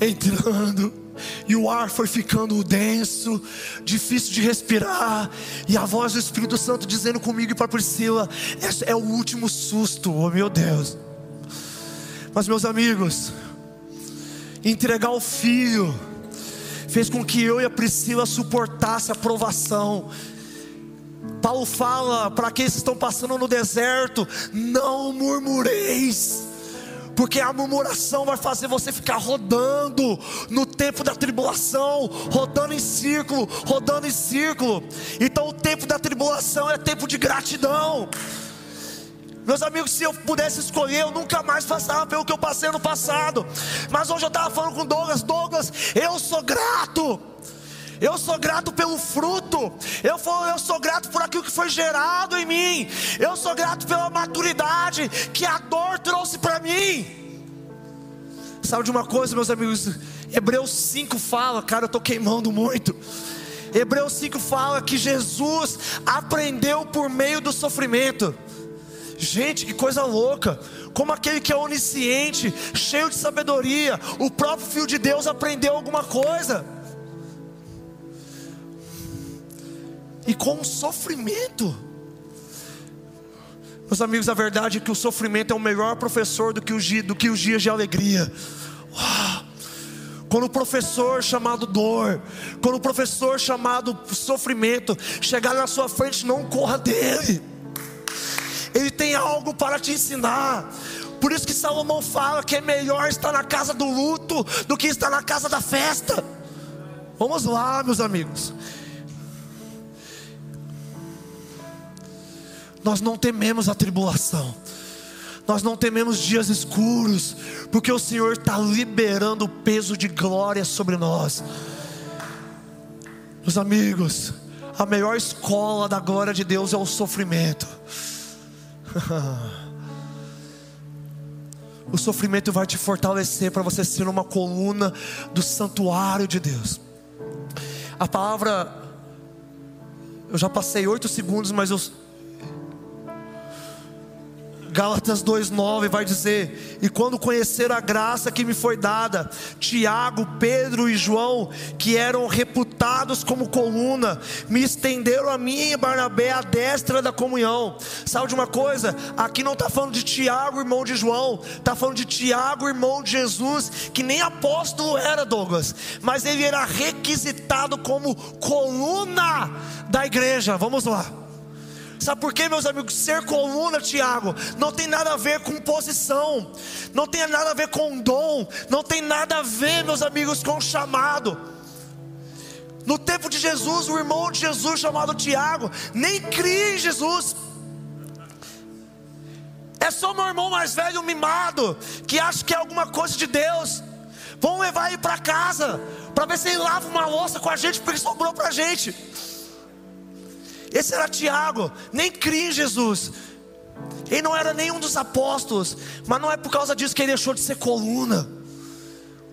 entrando. E o ar foi ficando denso, difícil de respirar, e a voz do Espírito Santo dizendo comigo e para Priscila: esse é o último susto, oh meu Deus. Mas, meus amigos, entregar o filho fez com que eu e a Priscila suportasse a provação. Paulo fala para aqueles que estão passando no deserto: não murmureis porque a murmuração vai fazer você ficar rodando no tempo da tribulação, rodando em círculo, rodando em círculo. Então o tempo da tribulação é tempo de gratidão. Meus amigos, se eu pudesse escolher, eu nunca mais passava pelo que eu passei no passado. Mas hoje eu estava falando com Douglas, Douglas, eu sou grato. Eu sou grato pelo fruto. Eu, for, eu sou grato por aquilo que foi gerado em mim. Eu sou grato pela maturidade que a dor trouxe para mim. Sabe de uma coisa, meus amigos? Hebreus 5 fala, cara, eu estou queimando muito. Hebreus 5 fala que Jesus aprendeu por meio do sofrimento. Gente, que coisa louca! Como aquele que é onisciente, cheio de sabedoria, o próprio Filho de Deus aprendeu alguma coisa. e com o sofrimento. Meus amigos, a verdade é que o sofrimento é o melhor professor do que os, do que os dias de alegria. Quando o professor chamado dor, quando o professor chamado sofrimento chegar na sua frente, não corra dele. Ele tem algo para te ensinar. Por isso que Salomão fala que é melhor estar na casa do luto do que estar na casa da festa. Vamos lá, meus amigos. Nós não tememos a tribulação, nós não tememos dias escuros, porque o Senhor está liberando o peso de glória sobre nós. Meus amigos, a melhor escola da glória de Deus é o sofrimento. o sofrimento vai te fortalecer para você ser uma coluna do santuário de Deus. A palavra, eu já passei oito segundos, mas eu Gálatas 2,9 vai dizer: E quando conheceram a graça que me foi dada, Tiago, Pedro e João, que eram reputados como coluna, me estenderam a mim e Barnabé a destra da comunhão. Sabe de uma coisa? Aqui não está falando de Tiago, irmão de João, está falando de Tiago, irmão de Jesus, que nem apóstolo era, Douglas, mas ele era requisitado como coluna da igreja. Vamos lá. Sabe por quê, meus amigos? Ser coluna, Tiago, não tem nada a ver com posição, não tem nada a ver com dom, não tem nada a ver, meus amigos, com chamado. No tempo de Jesus, o irmão de Jesus, chamado Tiago, nem cria em Jesus. É só meu irmão mais velho mimado, que acha que é alguma coisa de Deus. Vamos levar ele para casa, para ver se ele lava uma louça com a gente, porque sobrou para a gente. Esse era Tiago, nem cria em Jesus. Ele não era nenhum dos apóstolos, mas não é por causa disso que ele deixou de ser coluna.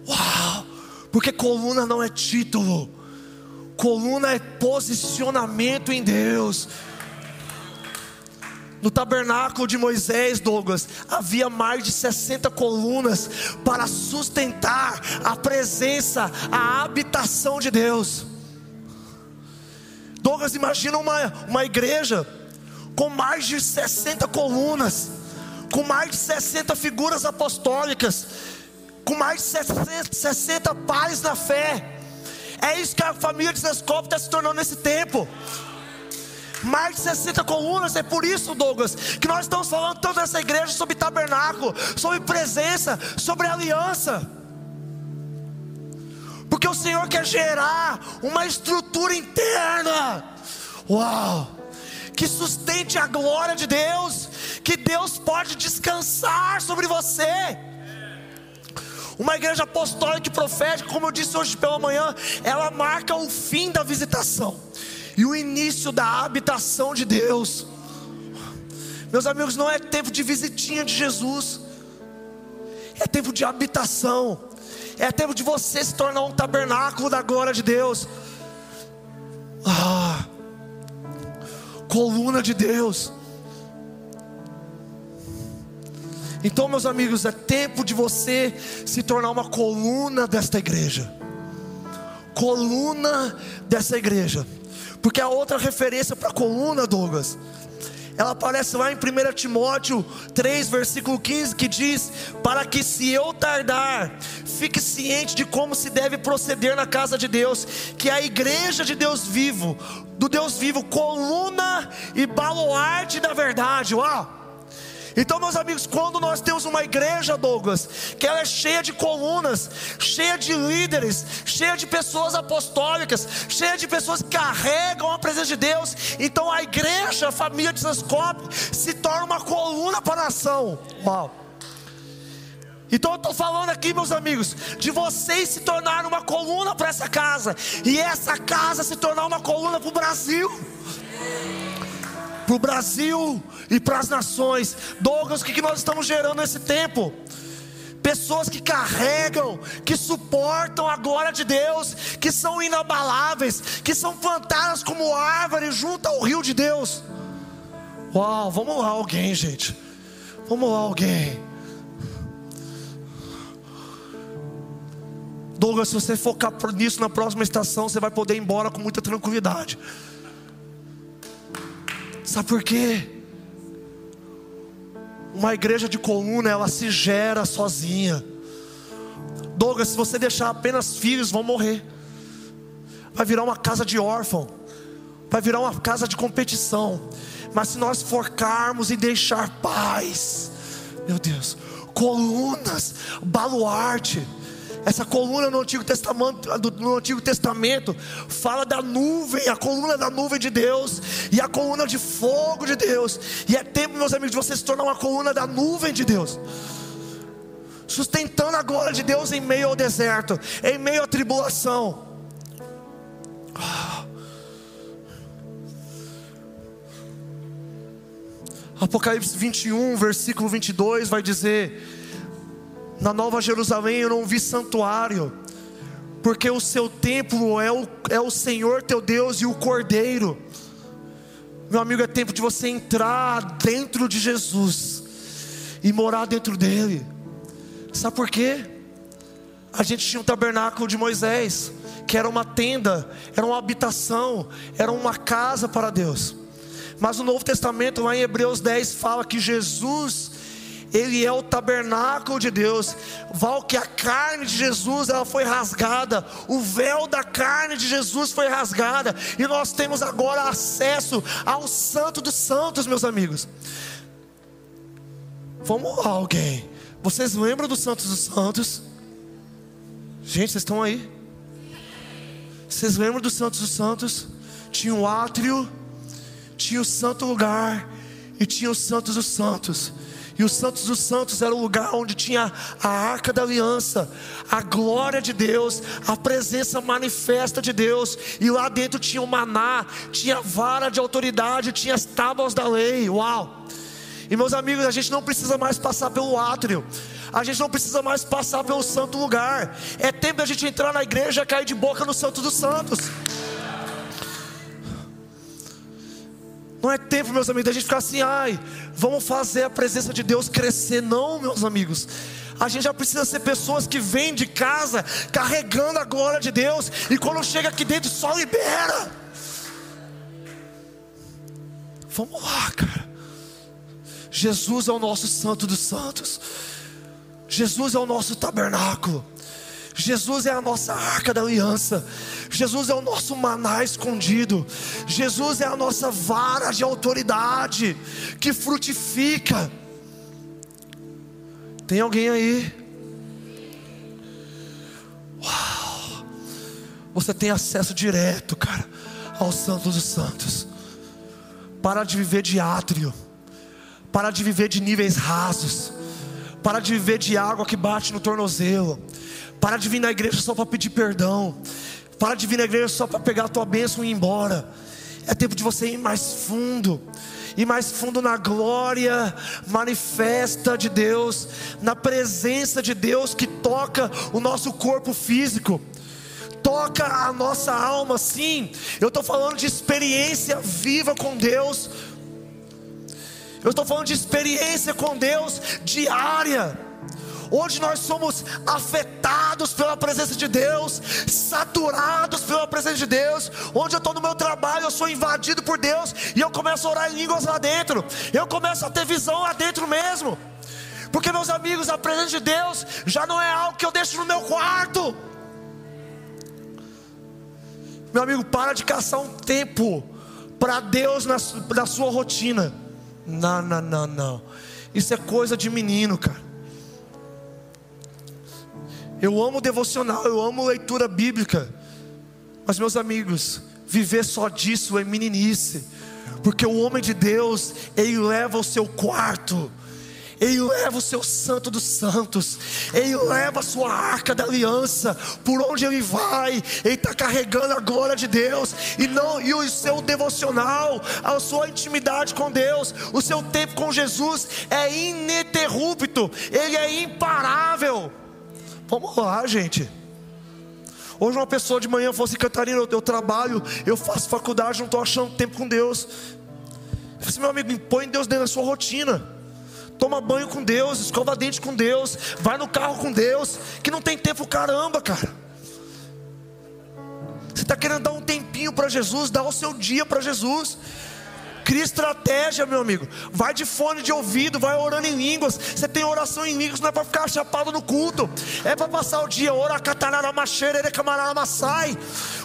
Uau! Porque coluna não é título, coluna é posicionamento em Deus. No tabernáculo de Moisés, Douglas, havia mais de 60 colunas para sustentar a presença, a habitação de Deus. Douglas, imagina uma, uma igreja com mais de 60 colunas, com mais de 60 figuras apostólicas, com mais de 60, 60 pais na fé. É isso que a família de Zescope está se tornando nesse tempo. Mais de 60 colunas, é por isso, Douglas, que nós estamos falando tanto nessa igreja sobre tabernáculo, sobre presença, sobre aliança. Porque o Senhor quer gerar uma estrutura interna. Uau! Que sustente a glória de Deus, que Deus pode descansar sobre você. Uma igreja apostólica e profética, como eu disse hoje pela manhã, ela marca o fim da visitação e o início da habitação de Deus. Meus amigos, não é tempo de visitinha de Jesus, é tempo de habitação. É tempo de você se tornar um tabernáculo da glória de Deus. Ah, coluna de Deus. Então, meus amigos, é tempo de você se tornar uma coluna desta igreja. Coluna dessa igreja. Porque a outra referência para coluna, Douglas, ela aparece lá em 1 Timóteo 3, versículo 15, que diz: Para que se eu tardar, fique ciente de como se deve proceder na casa de Deus, que a igreja de Deus vivo, do Deus vivo, coluna e baluarte da verdade. Uau! Então, meus amigos, quando nós temos uma igreja, Douglas, que ela é cheia de colunas, cheia de líderes, cheia de pessoas apostólicas, cheia de pessoas que carregam a presença de Deus, então a igreja, a família de Sascope, se torna uma coluna para a nação. Uau! Então eu estou falando aqui, meus amigos, de vocês se tornarem uma coluna para essa casa, e essa casa se tornar uma coluna para o Brasil para o Brasil e para as nações. Douglas, o que nós estamos gerando nesse tempo? Pessoas que carregam, que suportam a glória de Deus, que são inabaláveis, que são plantadas como árvores junto ao rio de Deus. Uau, vamos lá, alguém, gente. Vamos lá, alguém. Douglas, se você focar nisso na próxima estação, você vai poder ir embora com muita tranquilidade. Sabe por quê? Uma igreja de coluna, ela se gera sozinha. Douglas, se você deixar apenas filhos, vão morrer. Vai virar uma casa de órfão. Vai virar uma casa de competição. Mas se nós focarmos em deixar paz, meu Deus, colunas, baluarte. Essa coluna no Antigo Testamento, no Antigo Testamento fala da nuvem, a coluna da nuvem de Deus e a coluna de fogo de Deus. E é tempo, meus amigos, de você se tornar uma coluna da nuvem de Deus. Sustentando a glória de Deus em meio ao deserto, em meio à tribulação. Apocalipse 21, versículo 22 vai dizer: Na Nova Jerusalém eu não vi santuário, porque o seu templo é o, é o Senhor teu Deus e o Cordeiro. Meu amigo, é tempo de você entrar dentro de Jesus e morar dentro dele. Sabe por quê? A gente tinha um tabernáculo de Moisés, que era uma tenda, era uma habitação, era uma casa para Deus. Mas o Novo Testamento, lá em Hebreus 10, fala que Jesus, ele é o tabernáculo de Deus. Val que a carne de Jesus ela foi rasgada, o véu da carne de Jesus foi rasgada, e nós temos agora acesso ao Santo dos Santos, meus amigos. Vamos lá, alguém. Vocês lembram do Santos dos Santos? Gente, vocês estão aí? Vocês lembram do Santos dos Santos? Tinha um átrio tinha o santo lugar e tinha os santos dos santos. E os santos dos santos era o lugar onde tinha a arca da aliança, a glória de Deus, a presença manifesta de Deus. E lá dentro tinha o maná, tinha vara de autoridade, tinha as tábuas da lei. Uau! E meus amigos, a gente não precisa mais passar pelo átrio. A gente não precisa mais passar pelo santo lugar. É tempo da gente entrar na igreja e cair de boca no santo dos santos. Não é tempo, meus amigos, da gente ficar assim, ai, vamos fazer a presença de Deus crescer. Não, meus amigos. A gente já precisa ser pessoas que vêm de casa carregando a glória de Deus e quando chega aqui dentro só libera. Vamos lá, cara. Jesus é o nosso santo dos santos. Jesus é o nosso tabernáculo. Jesus é a nossa arca da aliança. Jesus é o nosso maná escondido. Jesus é a nossa vara de autoridade que frutifica. Tem alguém aí? Uau! Você tem acesso direto, cara, ao Santo dos Santos. Para de viver de átrio. Para de viver de níveis rasos. Para de viver de água que bate no tornozelo. Para de vir na igreja só para pedir perdão. Para de vir na igreja só para pegar a tua bênção e ir embora. É tempo de você ir mais fundo. Ir mais fundo na glória manifesta de Deus, na presença de Deus que toca o nosso corpo físico toca a nossa alma, sim. Eu estou falando de experiência viva com Deus. Eu estou falando de experiência com Deus diária onde nós somos afetados pela presença de Deus, saturados pela presença de Deus, onde eu estou no meu trabalho, eu sou invadido por Deus e eu começo a orar em línguas lá dentro, eu começo a ter visão lá dentro mesmo, porque meus amigos, a presença de Deus já não é algo que eu deixo no meu quarto. Meu amigo, para de caçar um tempo para Deus na, na sua rotina. Não, não, não, não. Isso é coisa de menino, cara. Eu amo devocional, eu amo leitura bíblica. Mas, meus amigos, viver só disso é meninice. Porque o homem de Deus, ele leva o seu quarto, ele leva o seu santo dos santos, ele leva a sua arca da aliança, por onde ele vai, ele está carregando a glória de Deus, e não e o seu devocional, a sua intimidade com Deus, o seu tempo com Jesus é ininterrupto, ele é imparável. Vamos lá, gente. Hoje uma pessoa de manhã falou assim, Catarina, eu, eu trabalho, eu faço faculdade, não estou achando tempo com Deus. Eu falei assim, meu amigo, põe Deus dentro da sua rotina. Toma banho com Deus, escova dente com Deus, vai no carro com Deus, que não tem tempo caramba, cara. Você está querendo dar um tempinho para Jesus, dá o seu dia para Jesus. Cria estratégia, meu amigo. Vai de fone de ouvido, vai orando em línguas. Você tem oração em línguas, não é para ficar chapado no culto. É para passar o dia, ora sai.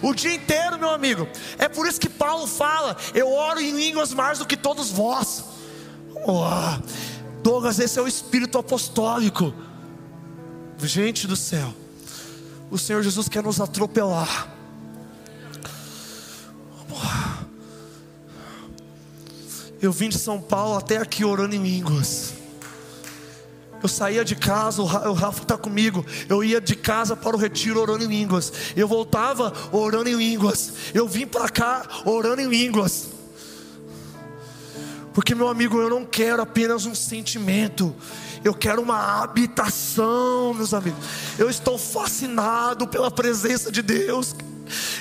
O dia inteiro, meu amigo. É por isso que Paulo fala: Eu oro em línguas mais do que todos vós. Douglas, esse é o espírito apostólico. Gente do céu, o Senhor Jesus quer nos atropelar. Eu vim de São Paulo até aqui orando em línguas. Eu saía de casa, o Rafa está comigo. Eu ia de casa para o retiro orando em línguas. Eu voltava orando em línguas. Eu vim para cá orando em línguas. Porque, meu amigo, eu não quero apenas um sentimento. Eu quero uma habitação, meus amigos. Eu estou fascinado pela presença de Deus.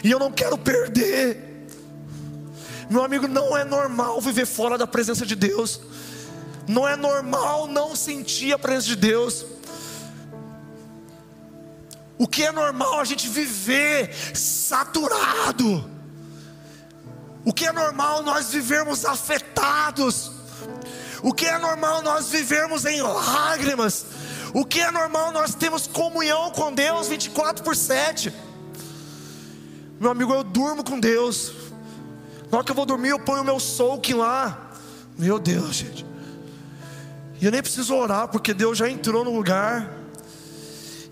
E eu não quero perder. Meu amigo, não é normal viver fora da presença de Deus. Não é normal não sentir a presença de Deus. O que é normal a gente viver saturado. O que é normal nós vivermos afetados. O que é normal nós vivermos em lágrimas. O que é normal nós temos comunhão com Deus 24 por 7. Meu amigo, eu durmo com Deus. Na hora que eu vou dormir, eu ponho o meu soaking lá. Meu Deus, gente. E eu nem preciso orar, porque Deus já entrou no lugar.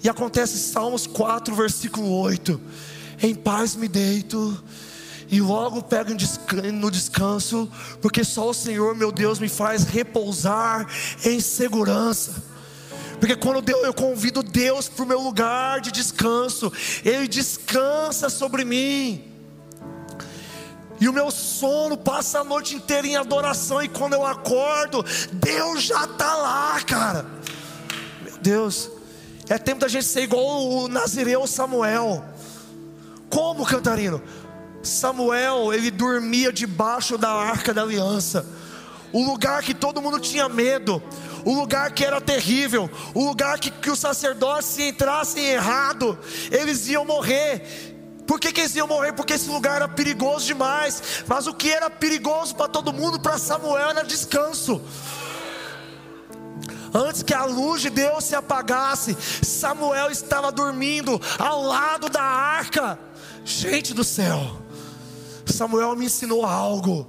E acontece Salmos 4, versículo 8: Em paz me deito, e logo pego no descanso, porque só o Senhor, meu Deus, me faz repousar em segurança. Porque quando eu convido Deus para o meu lugar de descanso, Ele descansa sobre mim. E o meu sono passa a noite inteira em adoração. E quando eu acordo, Deus já está lá, cara. Meu Deus. É tempo da gente ser igual o Nazireu Samuel. Como, cantarino? Samuel, ele dormia debaixo da arca da aliança. O lugar que todo mundo tinha medo. O lugar que era terrível. O lugar que, que os sacerdotes, se entrassem errado, eles iam morrer. Por que, que eles iam morrer? Porque esse lugar era perigoso demais. Mas o que era perigoso para todo mundo, para Samuel, era descanso. Antes que a luz de Deus se apagasse, Samuel estava dormindo ao lado da arca. Gente do céu, Samuel me ensinou algo.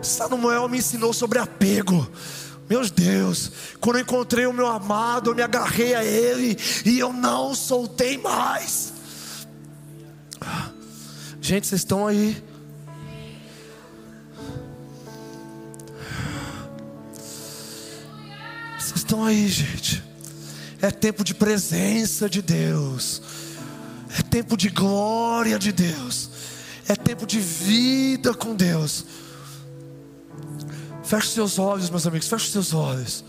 Samuel me ensinou sobre apego. Meu Deus, quando eu encontrei o meu amado, eu me agarrei a ele e eu não soltei mais. Gente, vocês estão aí. Vocês estão aí, gente. É tempo de presença de Deus. É tempo de glória de Deus. É tempo de vida com Deus. Feche seus olhos, meus amigos. Feche seus olhos.